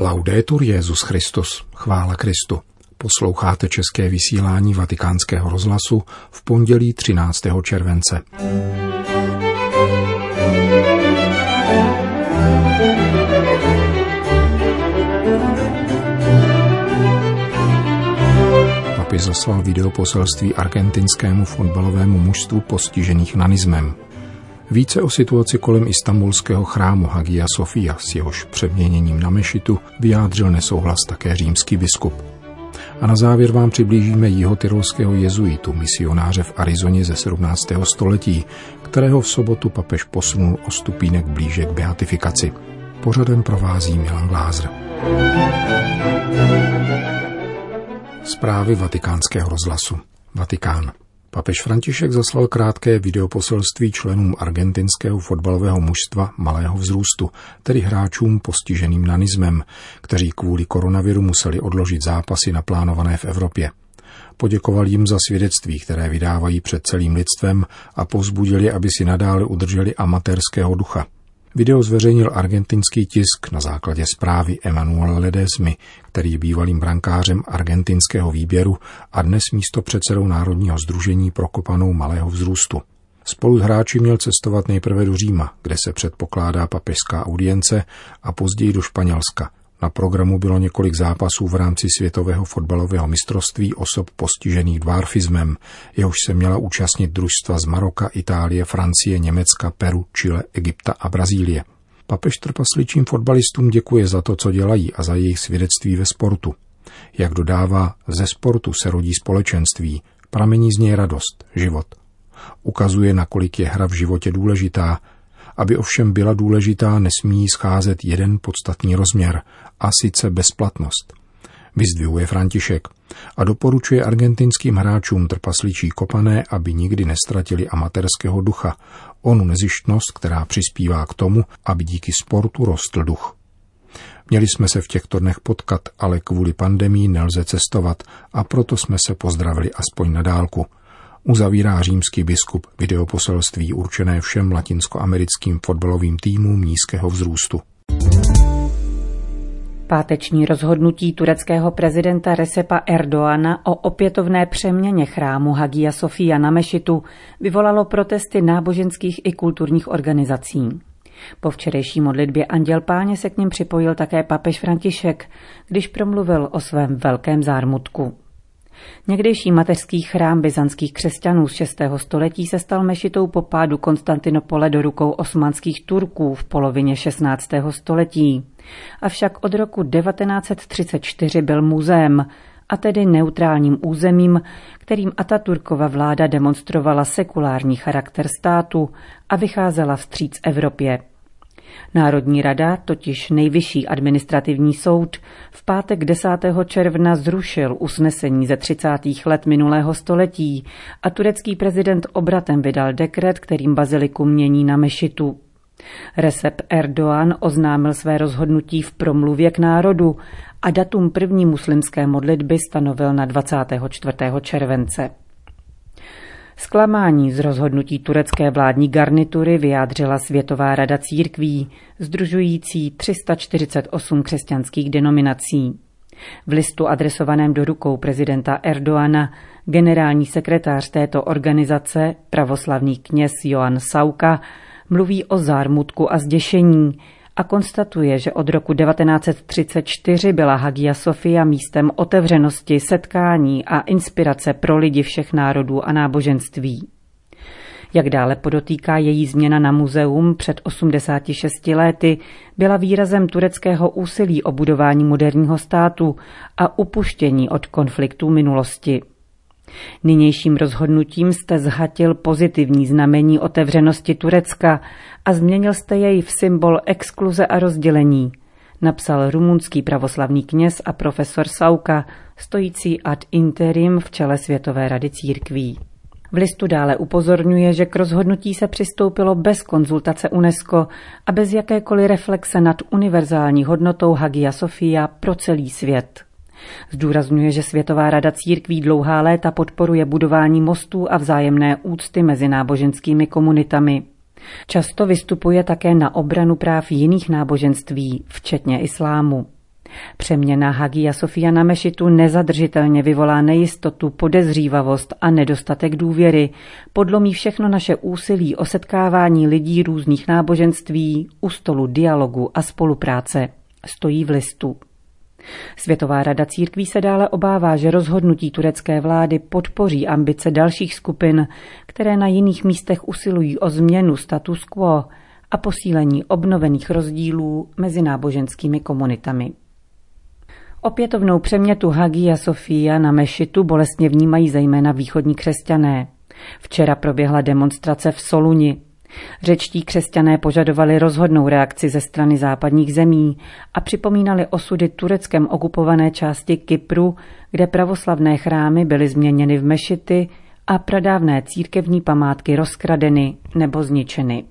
Laudetur Jezus Christus, chvála Kristu. Posloucháte české vysílání Vatikánského rozhlasu v pondělí 13. července. Papi zaslal videoposelství argentinskému fotbalovému mužstvu postižených nanismem. Více o situaci kolem istambulského chrámu Hagia Sofia s jehož přeměněním na mešitu vyjádřil nesouhlas také římský biskup. A na závěr vám přiblížíme tyrolského jezuitu, misionáře v Arizoně ze 17. století, kterého v sobotu papež posunul o stupínek blíže k beatifikaci. Pořadem provází Milan Glázer. Zprávy vatikánského rozhlasu. Vatikán. Papež František zaslal krátké videoposelství členům argentinského fotbalového mužstva malého vzrůstu, tedy hráčům postiženým nanismem, kteří kvůli koronaviru museli odložit zápasy naplánované v Evropě. Poděkoval jim za svědectví, které vydávají před celým lidstvem a povzbudili, aby si nadále udrželi amatérského ducha – Video zveřejnil argentinský tisk na základě zprávy Emanuela Ledesmy, který je bývalým brankářem argentinského výběru a dnes místo předsedou Národního združení pro kopanou malého vzrůstu. Spolu s hráči měl cestovat nejprve do Říma, kde se předpokládá papežská audience, a později do Španělska, na programu bylo několik zápasů v rámci světového fotbalového mistrovství osob postižených dvárfismem, jehož se měla účastnit družstva z Maroka, Itálie, Francie, Německa, Peru, Chile, Egypta a Brazílie. Papež trpasličím fotbalistům děkuje za to, co dělají a za jejich svědectví ve sportu. Jak dodává, ze sportu se rodí společenství, pramení z něj radost, život. Ukazuje, nakolik je hra v životě důležitá, aby ovšem byla důležitá, nesmí scházet jeden podstatný rozměr, a sice bezplatnost. Vyzdvihuje František a doporučuje argentinským hráčům trpasličí kopané, aby nikdy nestratili amatérského ducha, onu nezištnost, která přispívá k tomu, aby díky sportu rostl duch. Měli jsme se v těchto dnech potkat, ale kvůli pandemii nelze cestovat a proto jsme se pozdravili aspoň na dálku – uzavírá římský biskup videoposelství určené všem latinskoamerickým fotbalovým týmům nízkého vzrůstu. Páteční rozhodnutí tureckého prezidenta Resepa Erdoana o opětovné přeměně chrámu Hagia Sofia na Mešitu vyvolalo protesty náboženských i kulturních organizací. Po včerejší modlitbě Anděl Páně se k ním připojil také papež František, když promluvil o svém velkém zármutku. Někdejší mateřský chrám byzantských křesťanů z 6. století se stal mešitou po pádu Konstantinopole do rukou osmanských Turků v polovině 16. století. Avšak od roku 1934 byl muzeem, a tedy neutrálním územím, kterým Ataturkova vláda demonstrovala sekulární charakter státu a vycházela vstříc Evropě. Národní rada, totiž nejvyšší administrativní soud, v pátek 10. června zrušil usnesení ze 30. let minulého století a turecký prezident obratem vydal dekret, kterým baziliku mění na mešitu. Recep Erdoğan oznámil své rozhodnutí v promluvě k národu a datum první muslimské modlitby stanovil na 24. července. Zklamání z rozhodnutí turecké vládní garnitury vyjádřila Světová rada církví, združující 348 křesťanských denominací. V listu adresovaném do rukou prezidenta Erdoana generální sekretář této organizace, pravoslavný kněz Joan Sauka, mluví o zármutku a zděšení, a konstatuje, že od roku 1934 byla Hagia Sofia místem otevřenosti, setkání a inspirace pro lidi všech národů a náboženství. Jak dále podotýká její změna na muzeum před 86 lety, byla výrazem tureckého úsilí o budování moderního státu a upuštění od konfliktů minulosti. Nynějším rozhodnutím jste zhatil pozitivní znamení otevřenosti Turecka a změnil jste jej v symbol exkluze a rozdělení, napsal rumunský pravoslavný kněz a profesor Sauka, stojící ad interim v čele Světové rady církví. V listu dále upozorňuje, že k rozhodnutí se přistoupilo bez konzultace UNESCO a bez jakékoliv reflexe nad univerzální hodnotou Hagia Sofia pro celý svět. Zdůrazňuje, že Světová rada církví dlouhá léta podporuje budování mostů a vzájemné úcty mezi náboženskými komunitami. Často vystupuje také na obranu práv jiných náboženství, včetně islámu. Přeměna Hagia Sofia na mešitu nezadržitelně vyvolá nejistotu, podezřívavost a nedostatek důvěry, podlomí všechno naše úsilí o setkávání lidí různých náboženství u stolu dialogu a spolupráce. Stojí v listu. Světová rada církví se dále obává, že rozhodnutí turecké vlády podpoří ambice dalších skupin, které na jiných místech usilují o změnu status quo a posílení obnovených rozdílů mezi náboženskými komunitami. Opětovnou přemětu Hagia Sofia na mešitu bolestně vnímají zejména východní křesťané. Včera proběhla demonstrace v Soluni. Řečtí křesťané požadovali rozhodnou reakci ze strany západních zemí a připomínali osudy tureckem okupované části Kypru, kde pravoslavné chrámy byly změněny v mešity a pradávné církevní památky rozkradeny nebo zničeny.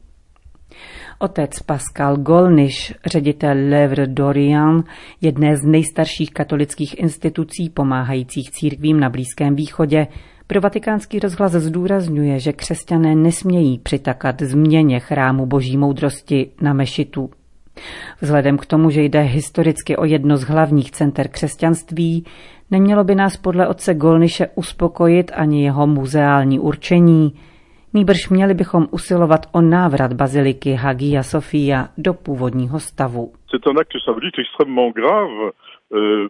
Otec Pascal Golniš, ředitel Levre Dorian, jedné z nejstarších katolických institucí pomáhajících církvím na Blízkém východě, pro vatikánský rozhlas zdůrazňuje, že křesťané nesmějí přitakat změně chrámu boží moudrosti na mešitu. Vzhledem k tomu, že jde historicky o jedno z hlavních center křesťanství, nemělo by nás podle otce Golniše uspokojit ani jeho muzeální určení, Nýbrž měli bychom usilovat o návrat baziliky Hagia Sofia do původního stavu. Euh,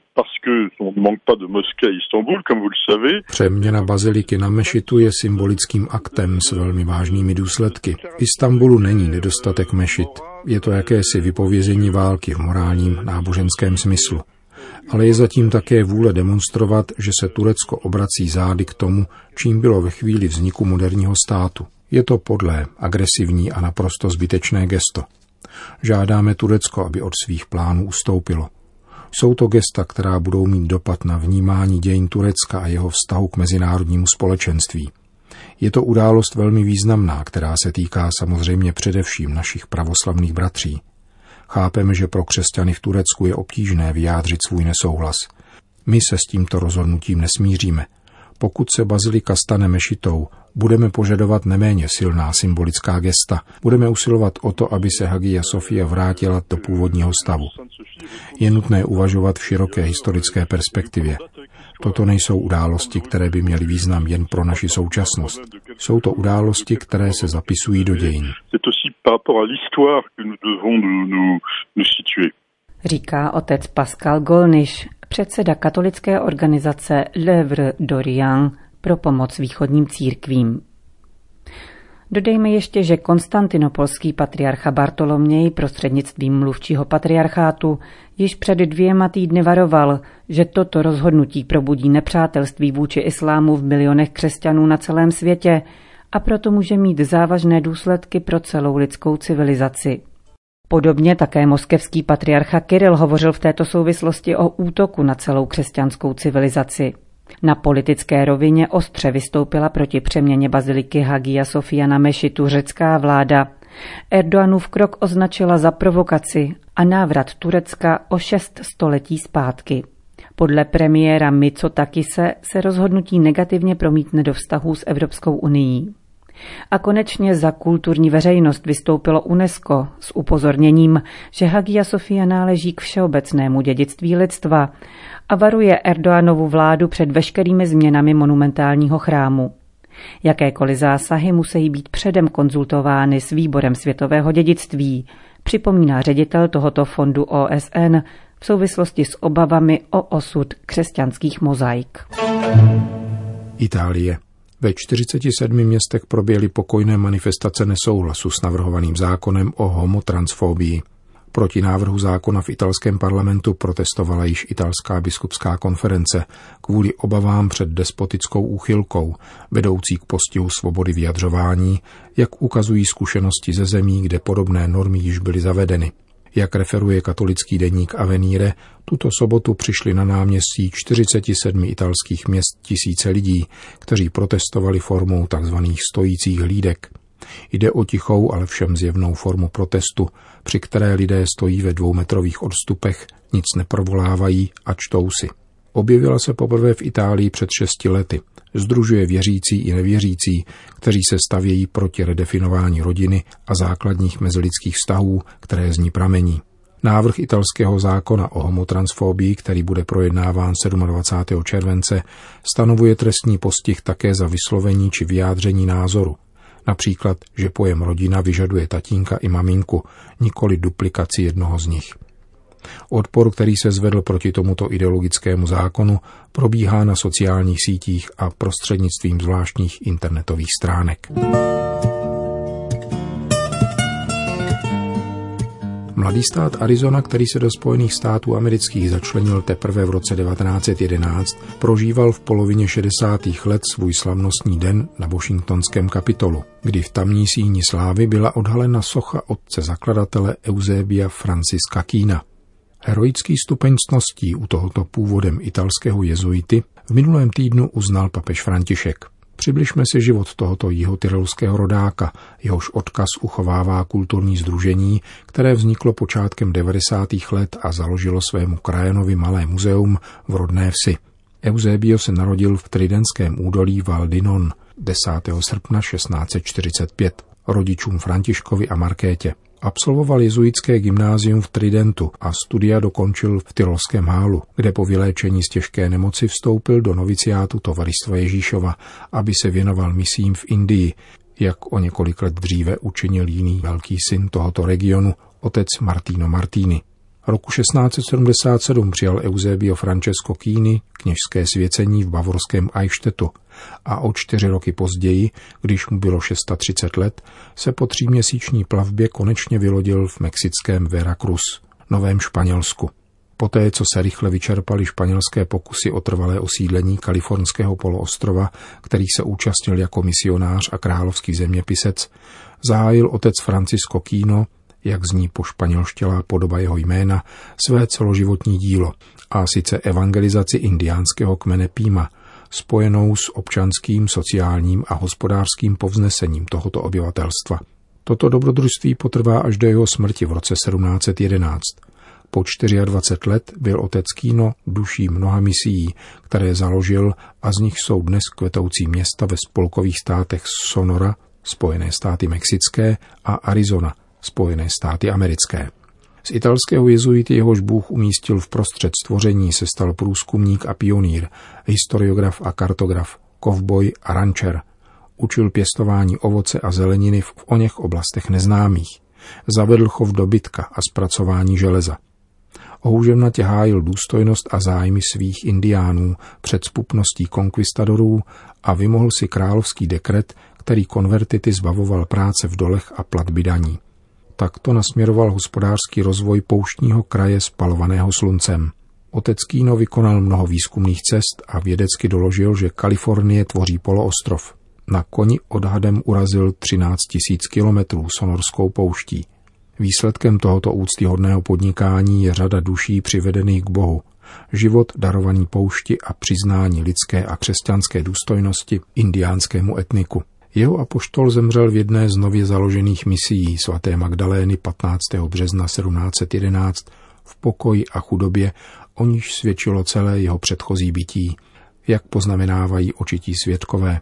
Přeměna baziliky na mešitu je symbolickým aktem s velmi vážnými důsledky. V Istanbulu není nedostatek mešit. Je to jakési vypovězení války v morálním náboženském smyslu ale je zatím také vůle demonstrovat, že se Turecko obrací zády k tomu, čím bylo ve chvíli vzniku moderního státu. Je to podlé, agresivní a naprosto zbytečné gesto. Žádáme Turecko, aby od svých plánů ustoupilo. Jsou to gesta, která budou mít dopad na vnímání dějin Turecka a jeho vztahu k mezinárodnímu společenství. Je to událost velmi významná, která se týká samozřejmě především našich pravoslavných bratří. Chápeme, že pro křesťany v Turecku je obtížné vyjádřit svůj nesouhlas. My se s tímto rozhodnutím nesmíříme. Pokud se bazilika stane mešitou, budeme požadovat neméně silná symbolická gesta. Budeme usilovat o to, aby se Hagia Sofia vrátila do původního stavu. Je nutné uvažovat v široké historické perspektivě. Toto nejsou události, které by měly význam jen pro naši současnost. Jsou to události, které se zapisují do dějin. Říká otec Pascal Golniš, předseda katolické organizace L'Œuvre d'Orient pro pomoc východním církvím. Dodejme ještě, že konstantinopolský patriarcha Bartoloměj prostřednictvím mluvčího patriarchátu již před dvěma týdny varoval, že toto rozhodnutí probudí nepřátelství vůči islámu v milionech křesťanů na celém světě a proto může mít závažné důsledky pro celou lidskou civilizaci. Podobně také moskevský patriarcha Kiril hovořil v této souvislosti o útoku na celou křesťanskou civilizaci. Na politické rovině ostře vystoupila proti přeměně baziliky Hagia Sofia na mešitu řecká vláda. Erdoganův krok označila za provokaci a návrat Turecka o šest století zpátky. Podle premiéra Mitsotakise se rozhodnutí negativně promítne do vztahů s Evropskou unii. A konečně za kulturní veřejnost vystoupilo UNESCO s upozorněním, že Hagia Sofia náleží k všeobecnému dědictví lidstva a varuje Erdoanovu vládu před veškerými změnami monumentálního chrámu. Jakékoliv zásahy musí být předem konzultovány s výborem světového dědictví, připomíná ředitel tohoto fondu OSN v souvislosti s obavami o osud křesťanských mozaik. Itálie. Ve 47 městech proběhly pokojné manifestace nesouhlasu s navrhovaným zákonem o homotransfóbii. Proti návrhu zákona v italském parlamentu protestovala již italská biskupská konference kvůli obavám před despotickou úchylkou, vedoucí k postihu svobody vyjadřování, jak ukazují zkušenosti ze zemí, kde podobné normy již byly zavedeny. Jak referuje katolický deník Avenire, tuto sobotu přišli na náměstí 47 italských měst tisíce lidí, kteří protestovali formou tzv. stojících hlídek. Jde o tichou, ale všem zjevnou formu protestu, při které lidé stojí ve dvoumetrových odstupech, nic neprovolávají a čtou si. Objevila se poprvé v Itálii před šesti lety. Združuje věřící i nevěřící, kteří se stavějí proti redefinování rodiny a základních mezilidských vztahů, které z ní pramení. Návrh italského zákona o homotransfóbii, který bude projednáván 27. července, stanovuje trestní postih také za vyslovení či vyjádření názoru. Například, že pojem rodina vyžaduje tatínka i maminku, nikoli duplikaci jednoho z nich. Odpor, který se zvedl proti tomuto ideologickému zákonu, probíhá na sociálních sítích a prostřednictvím zvláštních internetových stránek. Mladý stát Arizona, který se do Spojených států amerických začlenil teprve v roce 1911, prožíval v polovině 60. let svůj slavnostní den na Washingtonském kapitolu, kdy v tamní síni slávy byla odhalena socha otce zakladatele Eusebia Franciska Kína. Heroický stupeň cností u tohoto původem italského jezuity v minulém týdnu uznal papež František. Přibližme si život tohoto jihotyrolského rodáka, jehož odkaz uchovává kulturní združení, které vzniklo počátkem 90. let a založilo svému krajenovi malé muzeum v rodné vsi. Eusebio se narodil v Tridenském údolí Valdinon 10. srpna 1645 rodičům Františkovi a Markétě. Absolvoval jezuitské gymnázium v Tridentu a studia dokončil v Tyrolském hálu, kde po vyléčení z těžké nemoci vstoupil do noviciátu Tovaristva Ježíšova, aby se věnoval misím v Indii, jak o několik let dříve učinil jiný velký syn tohoto regionu, otec Martino Martini. Roku 1677 přijal Eusebio Francesco Kini kněžské svěcení v bavorském Eichstättu a o čtyři roky později, když mu bylo 630 let, se po tříměsíční plavbě konečně vylodil v mexickém Veracruz, Novém Španělsku. Poté, co se rychle vyčerpaly španělské pokusy o trvalé osídlení kalifornského poloostrova, který se účastnil jako misionář a královský zeměpisec, zahájil otec Francisco Kino jak zní pošpanělštělá podoba jeho jména, své celoživotní dílo, a sice evangelizaci indiánského kmene Píma, spojenou s občanským, sociálním a hospodářským povznesením tohoto obyvatelstva. Toto dobrodružství potrvá až do jeho smrti v roce 1711. Po 24 let byl otec Kino duší mnoha misií, které založil a z nich jsou dnes kvetoucí města ve spolkových státech Sonora, Spojené státy Mexické a Arizona – Spojené státy americké. Z italského jezuity jehož Bůh umístil v prostřed stvoření se stal průzkumník a pionýr, historiograf a kartograf, kovboj a rančer. Učil pěstování ovoce a zeleniny v oněch oblastech neznámých. Zavedl chov dobytka a zpracování železa. Ohouževnatě hájil důstojnost a zájmy svých indiánů před spupností konkvistadorů a vymohl si královský dekret, který konvertity zbavoval práce v dolech a platby daní takto nasměroval hospodářský rozvoj pouštního kraje spalovaného sluncem. Otec Kino vykonal mnoho výzkumných cest a vědecky doložil, že Kalifornie tvoří poloostrov. Na koni odhadem urazil 13 000 kilometrů sonorskou pouští. Výsledkem tohoto úctyhodného podnikání je řada duší přivedených k Bohu, život darovaný poušti a přiznání lidské a křesťanské důstojnosti indiánskému etniku. Jeho apoštol zemřel v jedné z nově založených misií svaté Magdalény 15. března 1711 v pokoji a chudobě, o níž svědčilo celé jeho předchozí bytí, jak poznamenávají očití svědkové.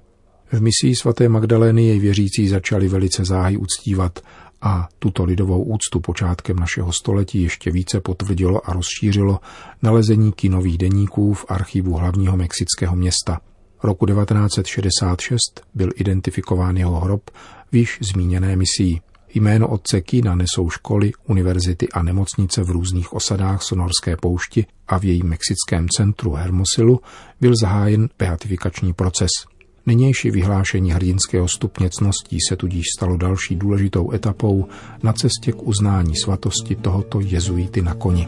V misii svaté Magdalény jej věřící začali velice záhy uctívat a tuto lidovou úctu počátkem našeho století ještě více potvrdilo a rozšířilo nalezení kinových deníků v archivu hlavního mexického města – roku 1966 byl identifikován jeho hrob v již zmíněné misii. Jméno otce Kína nesou školy, univerzity a nemocnice v různých osadách Sonorské poušti a v jejím mexickém centru Hermosilu byl zahájen beatifikační proces. Nynější vyhlášení hrdinského stupně cností se tudíž stalo další důležitou etapou na cestě k uznání svatosti tohoto jezuity na koni.